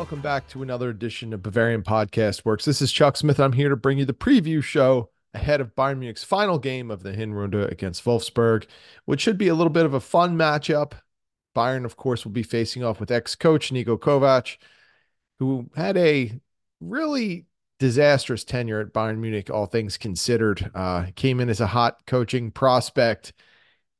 welcome back to another edition of Bavarian Podcast Works. This is Chuck Smith. I'm here to bring you the preview show ahead of Bayern Munich's final game of the Hinrunde against Wolfsburg, which should be a little bit of a fun matchup. Bayern, of course, will be facing off with ex-coach Niko Kovac, who had a really disastrous tenure at Bayern Munich, all things considered. Uh, came in as a hot coaching prospect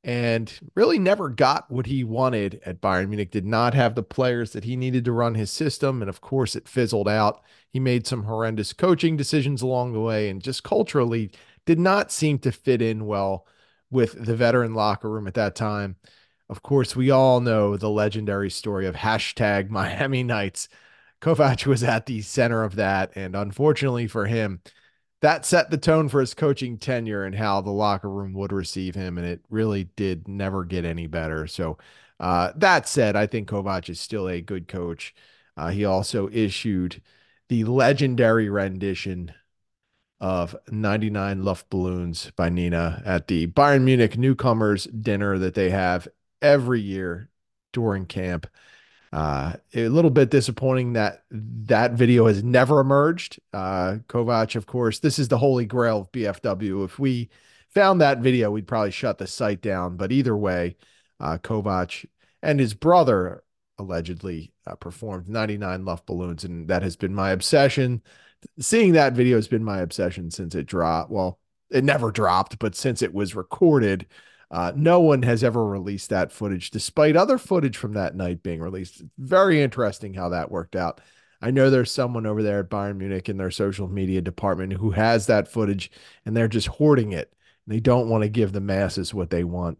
and really never got what he wanted at Bayern Munich. Did not have the players that he needed to run his system. And of course, it fizzled out. He made some horrendous coaching decisions along the way and just culturally did not seem to fit in well with the veteran locker room at that time. Of course, we all know the legendary story of hashtag Miami Knights. Kovac was at the center of that. And unfortunately for him, that set the tone for his coaching tenure and how the locker room would receive him. And it really did never get any better. So, uh, that said, I think Kovac is still a good coach. Uh, he also issued the legendary rendition of 99 Luftballons by Nena at the Bayern Munich newcomers dinner that they have every year during camp. Uh, a little bit disappointing that that video has never emerged. Uh, Kovac, of course, this is the holy grail of BFW. If we found that video, we'd probably shut the site down. But either way, uh, Kovac and his brother allegedly uh, performed 99 Luftballons, and that has been my obsession. Seeing that video has been my obsession since it dropped. Well, it never dropped, but since it was recorded uh, no one has ever released that footage, despite other footage from that night being released. Very interesting how that worked out. I know there's someone over there at Bayern Munich in their social media department who has that footage and they're just hoarding it. They don't want to give the masses what they want.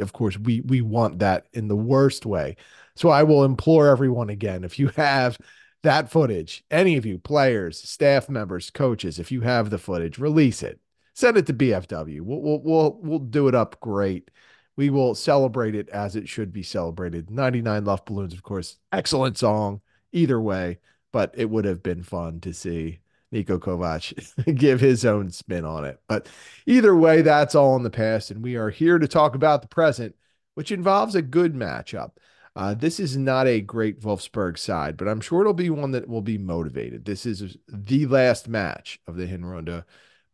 Of course, we we want that in the worst way. So I will implore everyone again if you have that footage, any of you players, staff members, coaches, if you have the footage, release it send it to BFW. We'll, we'll, we'll, we'll do it up great. We will celebrate it as it should be celebrated. 99 Love Luftballons, of course, excellent song either way, but it would have been fun to see Niko Kovac give his own spin on it. But either way, that's all in the past. And we are here to talk about the present, which involves a good matchup. Uh, this is not a great Wolfsburg side, but I'm sure it'll be one that will be motivated. This is the last match of the Hinrunde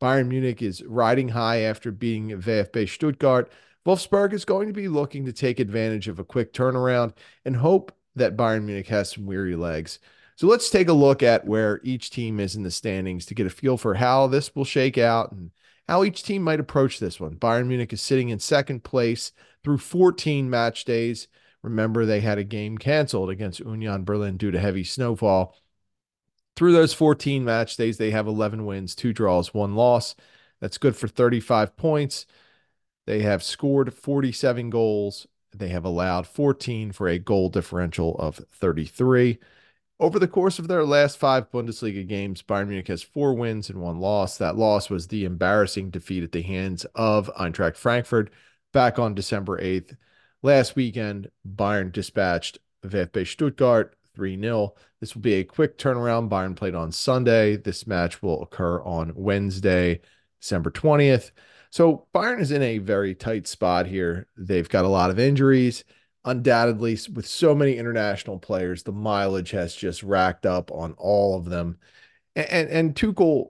Bayern Munich is riding high after beating VfB Stuttgart. Wolfsburg is going to be looking to take advantage of a quick turnaround and hope that Bayern Munich has some weary legs. So let's take a look at where each team is in the standings to get a feel for how this will shake out and how each team might approach this one. Bayern Munich is sitting in second place through 14 match days. Remember, they had a game canceled against Union Berlin due to heavy snowfall. Through those 14 match days, they have 11 wins, two draws, one loss. That's good for 35 points. They have scored 47 goals. They have allowed 14 for a goal differential of 33. Over the course of their last five Bundesliga games, Bayern Munich has four wins and one loss. That loss was the embarrassing defeat at the hands of Eintracht Frankfurt back on December 8th. Last weekend, Bayern dispatched VfB Stuttgart 3 0. This will be a quick turnaround. Bayern played on Sunday. This match will occur on Wednesday, December 20th. So Bayern is in a very tight spot here. They've got a lot of injuries. Undoubtedly, with so many international players, the mileage has just racked up on all of them. And, and, and Tuchel,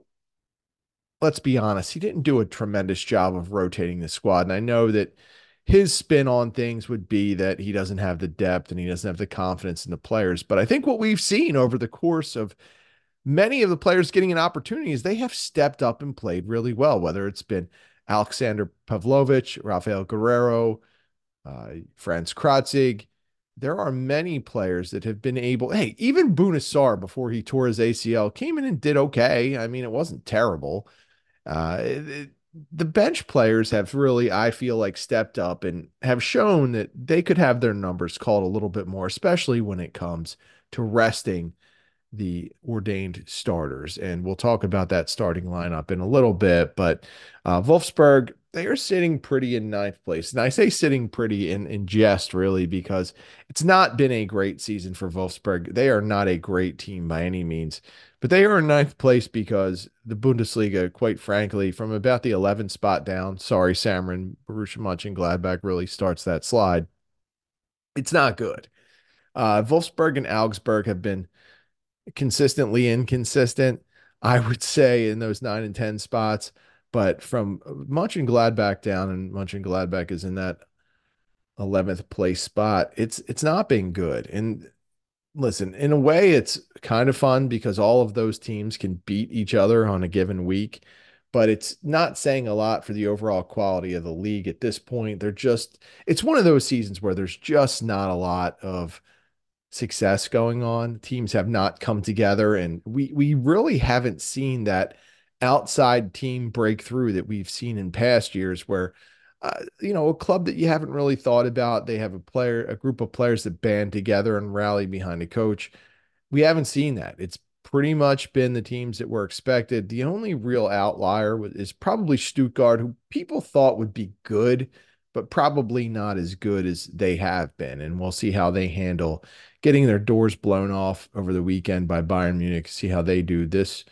let's be honest, he didn't do a tremendous job of rotating the squad. And I know that his spin on things would be that he doesn't have the depth and he doesn't have the confidence in the players. But I think what we've seen over the course of many of the players getting an opportunity is they have stepped up and played really well, whether it's been Alexander Pavlovic, Rafael Guerreiro, uh, Frans Kratzig. There are many players that have been able. Hey, even Bouna Sarr before he tore his ACL came in and did okay. I mean, it wasn't terrible. Uh, it, the bench players have really, I feel like, stepped up and have shown that they could have their numbers called a little bit more, especially when it comes to resting the ordained starters. And we'll talk about that starting lineup in a little bit. But uh, Wolfsburg, they are sitting pretty in ninth place. And I say sitting pretty in, in jest, really, because it's not been a great season for Wolfsburg. They are not a great team by any means. But they are in ninth place because the Bundesliga, quite frankly, from about the 11th spot down, sorry, Samron, Borussia Mönchengladbach really starts that slide. It's not good. Uh, Wolfsburg and Augsburg have been consistently inconsistent, I would say, in those nine and 10 spots. But from Mönchengladbach down, and Mönchengladbach is in that 11th place spot, it's it's not been good. And listen, in a way, it's kind of fun because all of those teams can beat each other on a given week, but it's not saying a lot for the overall quality of the league at this point. They're just, it's one of those seasons where there's just not a lot of success going on. Teams have not come together, and we we really haven't seen that outside team breakthrough that we've seen in past years where uh, you know, a club that you haven't really thought about. They have a player, a group of players that band together and rally behind a coach. We haven't seen that. It's pretty much been the teams that were expected. The only real outlier is probably Stuttgart, who people thought would be good, but probably not as good as they have been. And we'll see how they handle getting their doors blown off over the weekend by Bayern Munich, see how they do this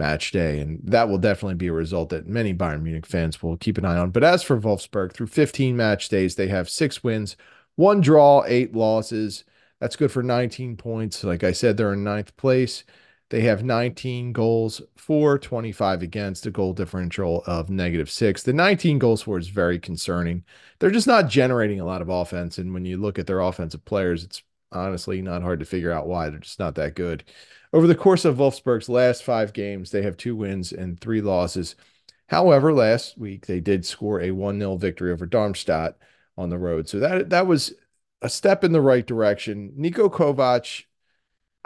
match day. And that will definitely be a result that many Bayern Munich fans will keep an eye on. But as for Wolfsburg, through 15 match days, they have six wins, one draw, eight losses. That's good for 19 points. Like I said, they're in ninth place. They have 19 goals for 25 against a goal differential of negative six. The 19 goals for is very concerning. They're just not generating a lot of offense. And when you look at their offensive players, it's honestly not hard to figure out why. They're just not that good. Over the course of Wolfsburg's last five games, they have two wins and three losses. However, last week they did score a 1 0 victory over Darmstadt on the road. So that, that was a step in the right direction. Niko Kovac,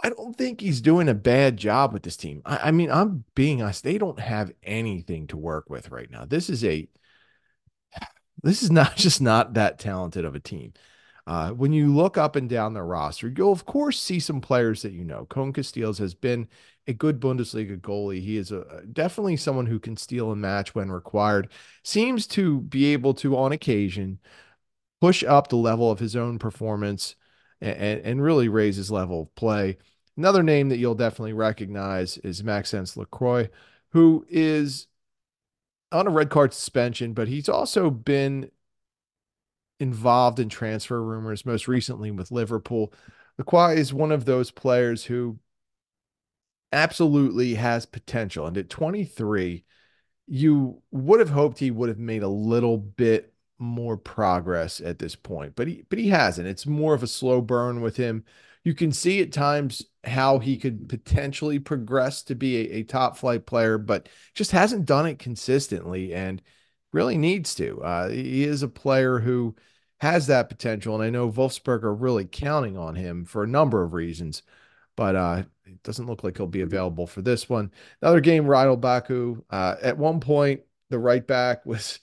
I don't think he's doing a bad job with this team. I, I mean, I'm being honest, they don't have anything to work with right now. This is a this is not just not that talented of a team. Uh, when you look up and down the roster, you'll of course see some players that you know. Koen Casteels has been a good Bundesliga goalie. He is a definitely someone who can steal a match when required. Seems to be able to, on occasion, push up the level of his own performance and, and really raise his level of play. Another name that you'll definitely recognize is Maxence Lacroix, who is on a red card suspension, but he's also been involved in transfer rumors, most recently with Liverpool. Lacroix is one of those players who absolutely has potential. And at 23, you would have hoped he would have made a little bit more progress at this point, but he but he hasn't. It's more of a slow burn with him. You can see at times how he could potentially progress to be a, a top flight player, but just hasn't done it consistently. And really needs to. Uh, he is a player who has that potential, and I know Wolfsburg are really counting on him for a number of reasons. But uh, it doesn't look like he'll be available for this one. Another game, Ridle Baku. Uh, at one point, the right back was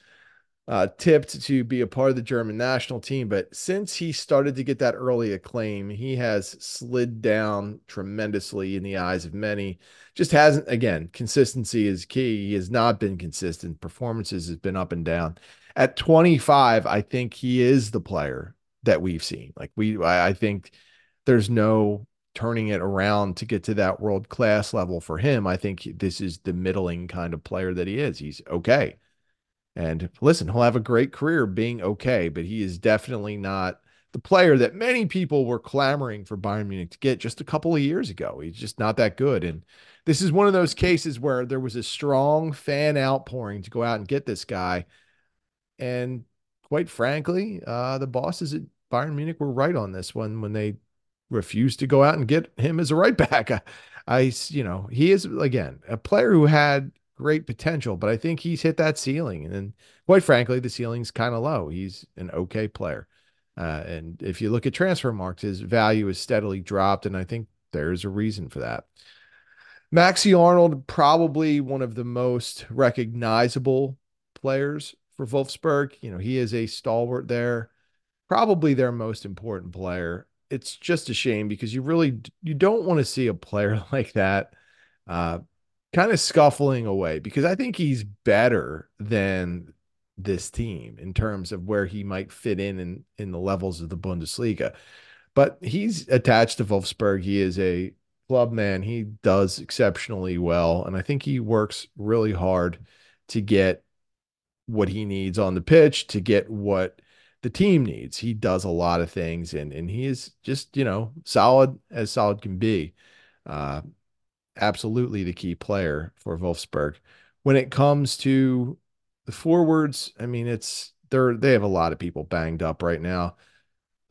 uh, tipped to be a part of the German national team. But since he started to get that early acclaim, he has slid down tremendously in the eyes of many. Just hasn't, again, consistency is key. He has not been consistent. Performances has been up and down. At 25, I think he is the player that we've seen. Like we, I think there's no turning it around to get to that world class level for him. I think this is the middling kind of player that he is. He's okay. And listen, he'll have a great career being okay, but he is definitely not the player that many people were clamoring for Bayern Munich to get just a couple of years ago. He's just not that good. And this is one of those cases where there was a strong fan outpouring to go out and get this guy. And quite frankly, uh, the bosses at Bayern Munich were right on this one when they refused to go out and get him as a right back. I, I you know, he is again a player who had great potential, but I think he's hit that ceiling. And then, quite frankly, the ceiling's kind of low. He's an okay player. Uh, and if you look at Transfermarkt, his value has steadily dropped. And I think there's a reason for that. Maxi Arnold, probably one of the most recognizable players for Wolfsburg. You know, he is a stalwart there, probably their most important player. It's just a shame because you really you don't want to see a player like that uh, kind of scuffling away because I think he's better than this team in terms of where he might fit in in, in the levels of the Bundesliga. But he's attached to Wolfsburg. He is a club man. He does exceptionally well. And I think he works really hard to get what he needs on the pitch, to get what the team needs. He does a lot of things and and he is just, you know, solid as solid can be. Uh, absolutely the key player for Wolfsburg. When it comes to the forwards, I mean, it's they're they have a lot of people banged up right now.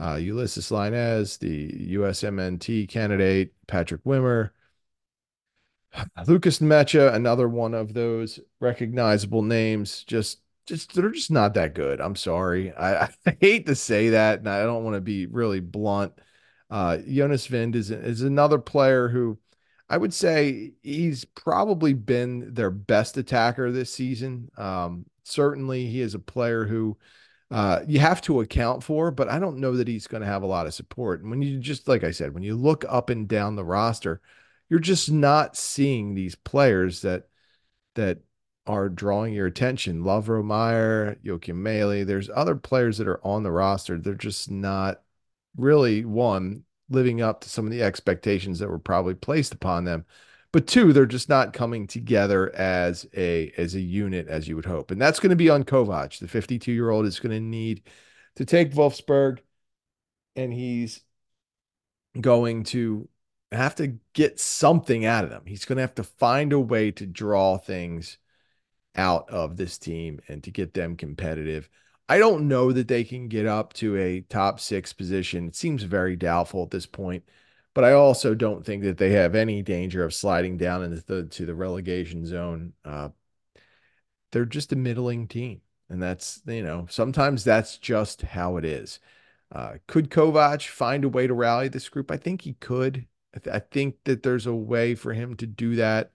Uh, Ulysses Llanez, the USMNT candidate, Patrick Wimmer, Lukas Nmecha, another one of those recognizable names. Just, just they're just not that good. I'm sorry. I, I hate to say that, and I don't want to be really blunt. Uh, Jonas Wind is is another player who I would say he's probably been their best attacker this season. Um, certainly, he is a player who uh, you have to account for, but I don't know that he's going to have a lot of support. And when you just, like I said, when you look up and down the roster, you're just not seeing these players that that are drawing your attention. Lovro Majer, Joakim Mæhle. There's other players that are on the roster. They're just not really one living up to some of the expectations that were probably placed upon them. But two, they're just not coming together as a as a unit as you would hope. And that's going to be on Kovac. The 52 year old is going to need to take Wolfsburg, and he's going to have to get something out of them. He's going to have to find a way to draw things out of this team and to get them competitive. I don't know that they can get up to a top six position. It seems very doubtful at this point, but I also don't think that they have any danger of sliding down into the to the relegation zone. Uh, they're just a middling team, and that's you know sometimes that's just how it is. Uh, could Kovac find a way to rally this group? I think he could. I, th- I think that there's a way for him to do that.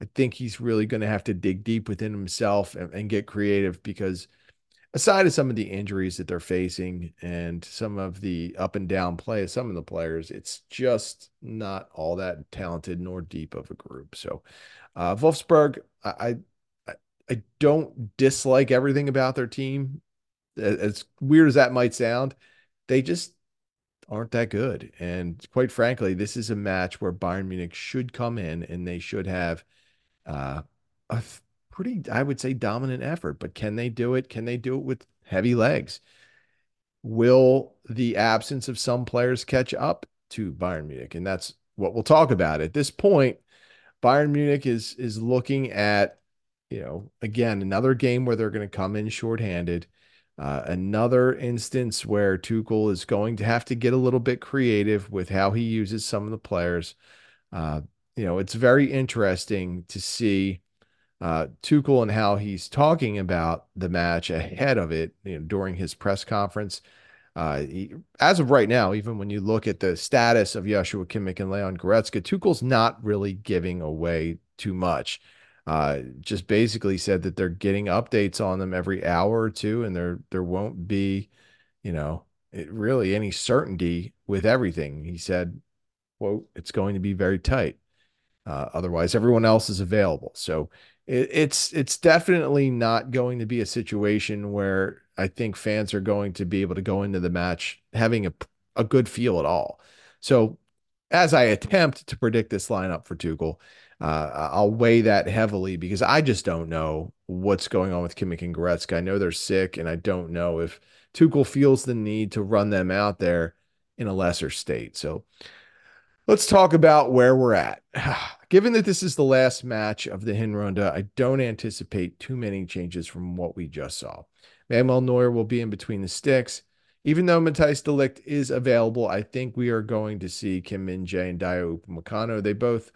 I think he's really going to have to dig deep within himself and, and get creative because aside of some of the injuries that they're facing and some of the up and down play of some of the players, it's just not all that talented nor deep of a group. So, uh, Wolfsburg, I, I, I don't dislike everything about their team. As weird as that might sound, they just aren't that good. And quite frankly, this is a match where Bayern Munich should come in and they should have uh, a pretty, I would say, dominant effort. But can they do it? Can they do it with heavy legs? Will the absence of some players catch up to Bayern Munich? And that's what we'll talk about at this point. Bayern Munich is is looking at, you know, again another game where they're going to come in shorthanded. Uh, another instance where Tuchel is going to have to get a little bit creative with how he uses some of the players. Uh, you know, it's very interesting to see uh, Tuchel and how he's talking about the match ahead of it you know, during his press conference. Uh, he, as of right now, even when you look at the status of Joshua Kimmich and Leon Goretzka, Tuchel's not really giving away too much. Uh, just basically said that they're getting updates on them every hour or two, and there there won't be, you know, it, really any certainty with everything. He said, "quote It's going to be very tight. Uh, otherwise, everyone else is available." So it, it's it's definitely not going to be a situation where I think fans are going to be able to go into the match having a a good feel at all. So as I attempt to predict this lineup for Tuchel, uh, I'll weigh that heavily because I just don't know what's going on with Kimmich and Goretzka. I know they're sick, and I don't know if Tuchel feels the need to run them out there in a lesser state. So Let's talk about where we're at. Given that this is the last match of the Hinrunde, I don't anticipate too many changes from what we just saw. Manuel Neuer will be in between the sticks. Even though Matthijs de Ligt is available, I think we are going to see Kim Min Jae and Dayot Upamecano. They both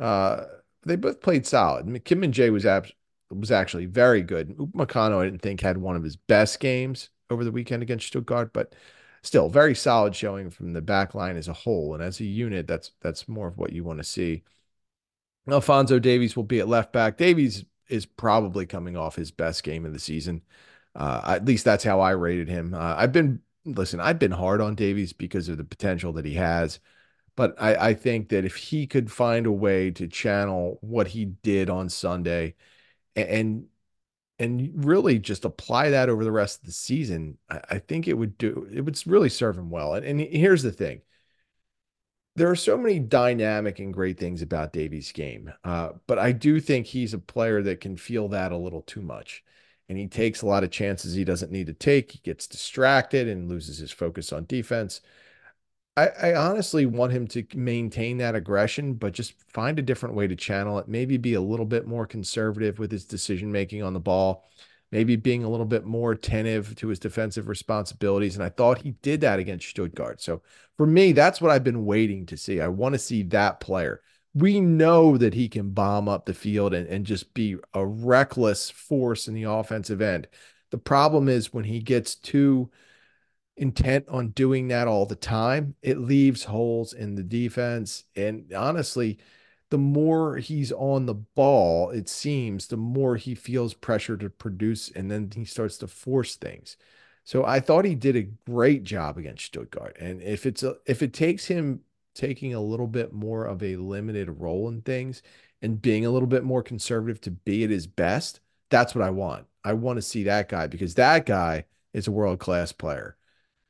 uh, they both played solid. Kim Min Jae was ab- was actually very good. Upamecano, I didn't think had one of his best games over the weekend against Stuttgart, but still very solid showing from the back line as a whole. And as a unit, that's that's more of what you want to see. Alphonso Davies will be at left back. Davies is probably coming off his best game of the season. Uh, at least that's how I rated him. Uh, I've been listen, I've been hard on Davies because of the potential that he has. But I, I think that if he could find a way to channel what he did on Sunday and, and and really just apply that over the rest of the season, I, I think it would do it would really serve him well. And, and here's the thing. There are so many dynamic and great things about Davies' game, uh, but I do think he's a player that can feel that a little too much, and he takes a lot of chances he doesn't need to take. He gets distracted and loses his focus on defense. I, I honestly want him to maintain that aggression, but just find a different way to channel it. Maybe be a little bit more conservative with his decision making on the ball, maybe being a little bit more attentive to his defensive responsibilities. And I thought he did that against Stuttgart. So for me, that's what I've been waiting to see. I want to see that player. We know that he can bomb up the field and, and just be a reckless force in the offensive end. The problem is when he gets too intent on doing that all the time, it leaves holes in the defense. And honestly, the more he's on the ball, it seems, the more he feels pressure to produce, and then he starts to force things. So I thought he did a great job against Stuttgart. And if it's a if it takes him taking a little bit more of a limited role in things and being a little bit more conservative to be at his best, that's what I want. I want to see that guy because that guy is a world class player.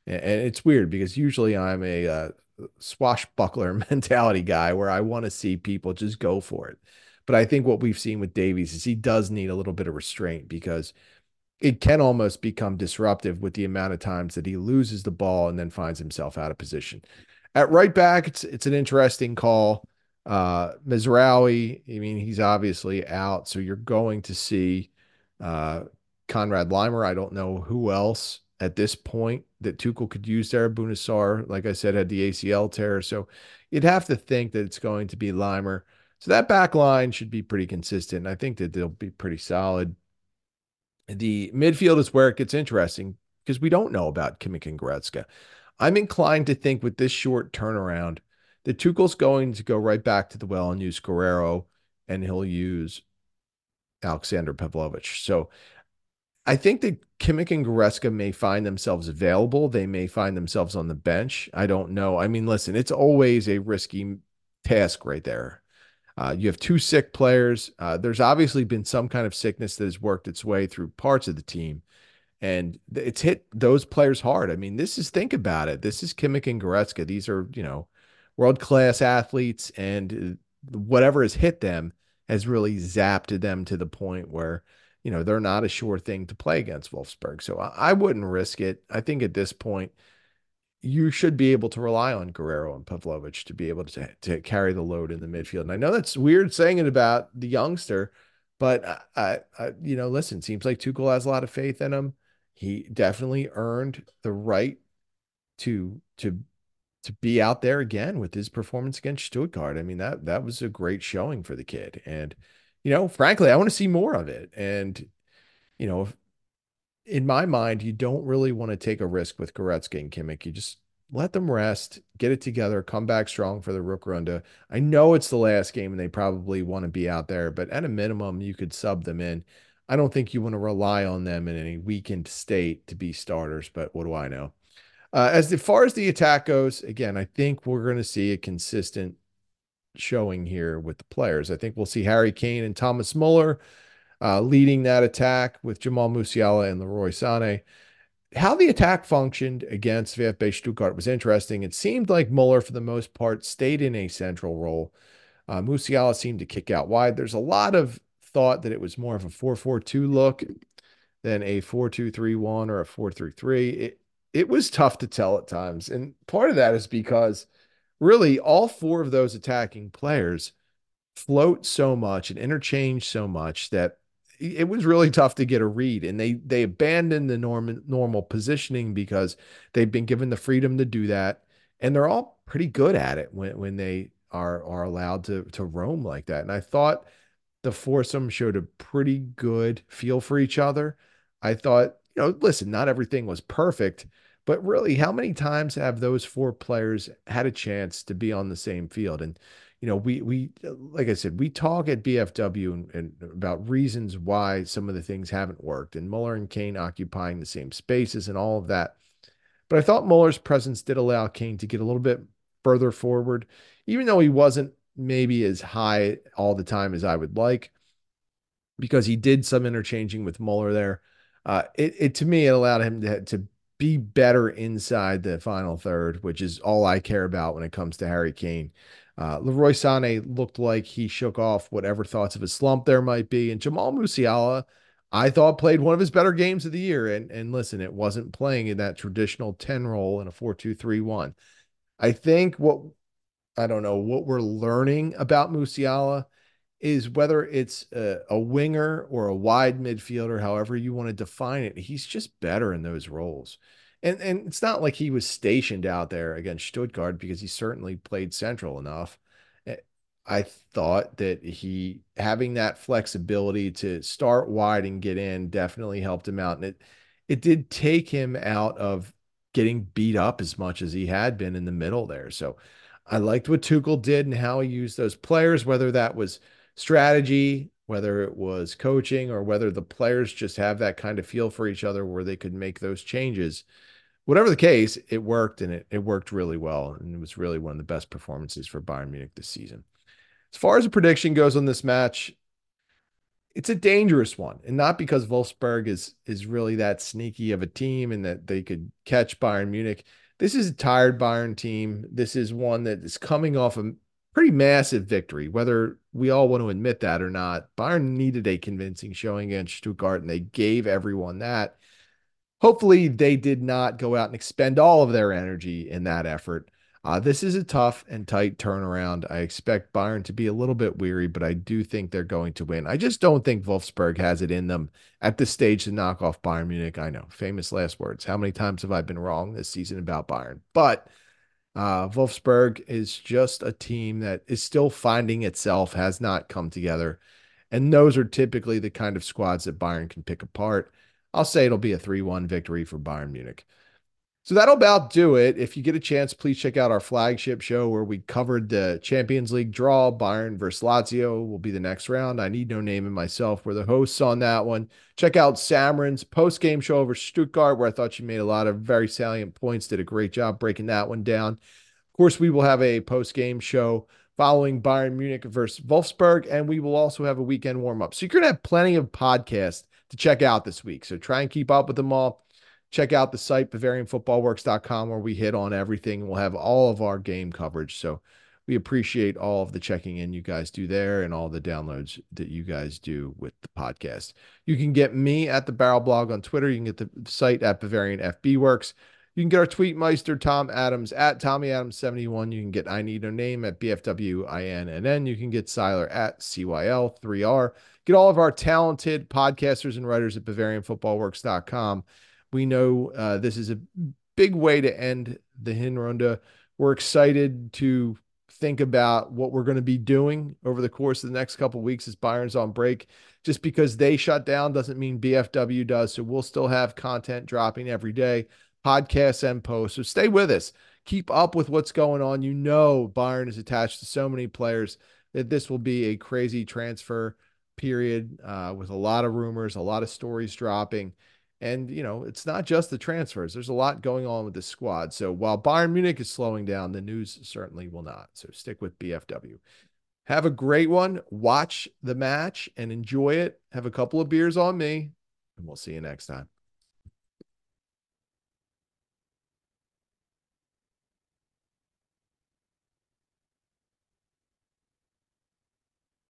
And it's weird because usually I'm a uh, swashbuckler mentality guy where I want to see people just go for it. But I think what we've seen with Davies is he does need a little bit of restraint because it can almost become disruptive with the amount of times that he loses the ball and then finds himself out of position. At right back, it's it's an interesting call. Uh Mazraoui, I mean, he's obviously out, so you're going to see uh Konrad Laimer. I don't know who else at this point that Tuchel could use there. Bouna Sarr, like I said, had the ACL tear. So you'd have to think that it's going to be Laimer. So that back line should be pretty consistent. I think that they'll be pretty solid. The midfield is where it gets interesting because we don't know about Kimmich and Goretzka. I'm inclined to think with this short turnaround that Tuchel's going to go right back to the well and use Guerreiro, and he'll use Alexander Pavlovich. So I think that Kimmich and Goretzka may find themselves available. They may find themselves on the bench. I don't know. I mean, listen, it's always a risky task right there. Uh, you have two sick players. Uh, there's obviously been some kind of sickness that has worked its way through parts of the team, and it's hit those players hard. I mean, this is think about it. This is Kimmich and Goretzka. These are you know world class athletes, and uh, whatever has hit them has really zapped them to the point where you know, they're not a sure thing to play against Wolfsburg. So I, I wouldn't risk it. I think at this point, you should be able to rely on Guerreiro and Pavlovich to be able to, to carry the load in the midfield. And I know that's weird saying it about the youngster, but I, I, you know, listen, seems like Tuchel has a lot of faith in him. He definitely earned the right to to to be out there again with his performance against Stuttgart. I mean that that was a great showing for the kid, and you know, frankly, I want to see more of it. And, you know, in my mind, you don't really want to take a risk with Goretzka and Kimmich. You just let them rest, get it together, come back strong for the Rückrunde. I know it's the last game and they probably want to be out there, but at a minimum, you could sub them in. I don't think you want to rely on them in any weakened state to be starters, but what do I know? Uh, as far as the attack goes, again, I think we're going to see a consistent showing here with the players. I think we'll see Harry Kane and Thomas Muller uh, leading that attack with Jamal Musiala and Leroy Sané. How the attack functioned against VfB Stuttgart was interesting. It seemed like Muller, for the most part, stayed in a central role. Uh, Musiala seemed to kick out wide. There's a lot of thought that it was more of a 4-4-2 look than a 4-2-3-1 or a 4-3-3. It, it was tough to tell at times. And part of that is because – really all four of those attacking players float so much and interchange so much that it was really tough to get a read. And they they abandoned the normal normal positioning because they've been given the freedom to do that. And they're all pretty good at it when when they are are allowed to to roam like that. And i thought the foursome showed a pretty good feel for each other. I thought you know listen not everything was perfect but really, how many times have those four players had a chance to be on the same field? And you know, we we like I said, we talk at BFW and, and, about reasons why some of the things haven't worked, and Muller and Kane occupying the same spaces and all of that. But I thought Muller's presence did allow Kane to get a little bit further forward, even though he wasn't maybe as high all the time as I would like, because he did some interchanging with Muller there. Uh, it, it to me it allowed him to, to be better inside the final third, which is all I care about when it comes to Harry Kane. Uh, Leroy Sané looked like he shook off whatever thoughts of a slump there might be, and Jamal Musiala, I thought played one of his better games of the year. And and listen, it wasn't playing in that traditional ten role in a four two three one. I think what I don't know what we're learning about Musiala is whether it's a, a, winger or a wide midfielder, however you want to define it, he's just better in those roles. And and it's not like he was stationed out there against Stuttgart because he certainly played central enough. Eh, I thought that he having that flexibility to start wide and get in definitely helped him out. And it it did take him out of getting beat up as much as he had been in the middle there. So I liked what Tuchel did and how he used those players, whether that was strategy, whether it was coaching, or whether the players just have that kind of feel for each other where they could make those changes. Whatever the case, it worked and it, it worked really well. And it was really one of the best performances for Bayern Munich this season. As far as a prediction goes on this match, it's a dangerous one, and not because Wolfsburg is is really that sneaky of a team and that they could catch Bayern Munich. This is a tired Bayern team. This is one that is coming off a pretty massive victory, whether we all want to admit that or not. Bayern needed a convincing showing against Stuttgart, and they gave everyone that. Hopefully, they did not go out and expend all of their energy in that effort. Uh, this is a tough and tight turnaround. I expect Bayern to be a little bit weary, but I do think they're going to win. I just don't think Wolfsburg has it in them at this stage to knock off Bayern Munich. I know, famous last words. How many times have I been wrong this season about Bayern? But uh, Wolfsburg is just a team that is still finding itself, has not come together. And those are typically the kind of squads that Bayern can pick apart. I'll say it'll be a 3 1 victory for Bayern Munich. So that'll about do it. If you get a chance, please check out our flagship show where we covered the Champions League draw. Bayern versus Lazio will be the next round. I need no name in myself. We're the hosts on that one. Check out Samron's post game show over Stuttgart, where I thought she made a lot of very salient points. Did a great job breaking that one down. Of course, we will have a post game show following Bayern Munich versus Wolfsburg, and we will also have a weekend warm up. So you're going to have plenty of podcasts to check out this week. So try and keep up with them all check out the site bavarianfootballworks.com where we hit on everything. We'll have all of our game coverage. So we appreciate all of the checking in you guys do there and all the downloads that you guys do with the podcast. You can get me at the barrel blog on twitter. You can get the site at bavarian fb works you can get our tweet meister tom adams at tommy adams 71 you can get i need a name at bfwin and then you can get Seiler at cyl3r get all of our talented podcasters and writers at bavarianfootballworks.com we know uh, this is a big way to end the Hinrunde. We're excited to think about what we're going to be doing over the course of the next couple weeks as Bayern's on break. Just because they shut down doesn't mean BFW does. So we'll still have content dropping every day, podcasts and posts. So stay with us. Keep up with what's going on. You know, Bayern is attached to so many players that this will be a crazy transfer period uh, with a lot of rumors, a lot of stories dropping. And, you know, it's not just the transfers. There's a lot going on with this squad. So while Bayern Munich is slowing down, the news certainly will not. So stick with BFW. Have a great one. Watch the match and enjoy it. Have a couple of beers on me, and we'll see you next time.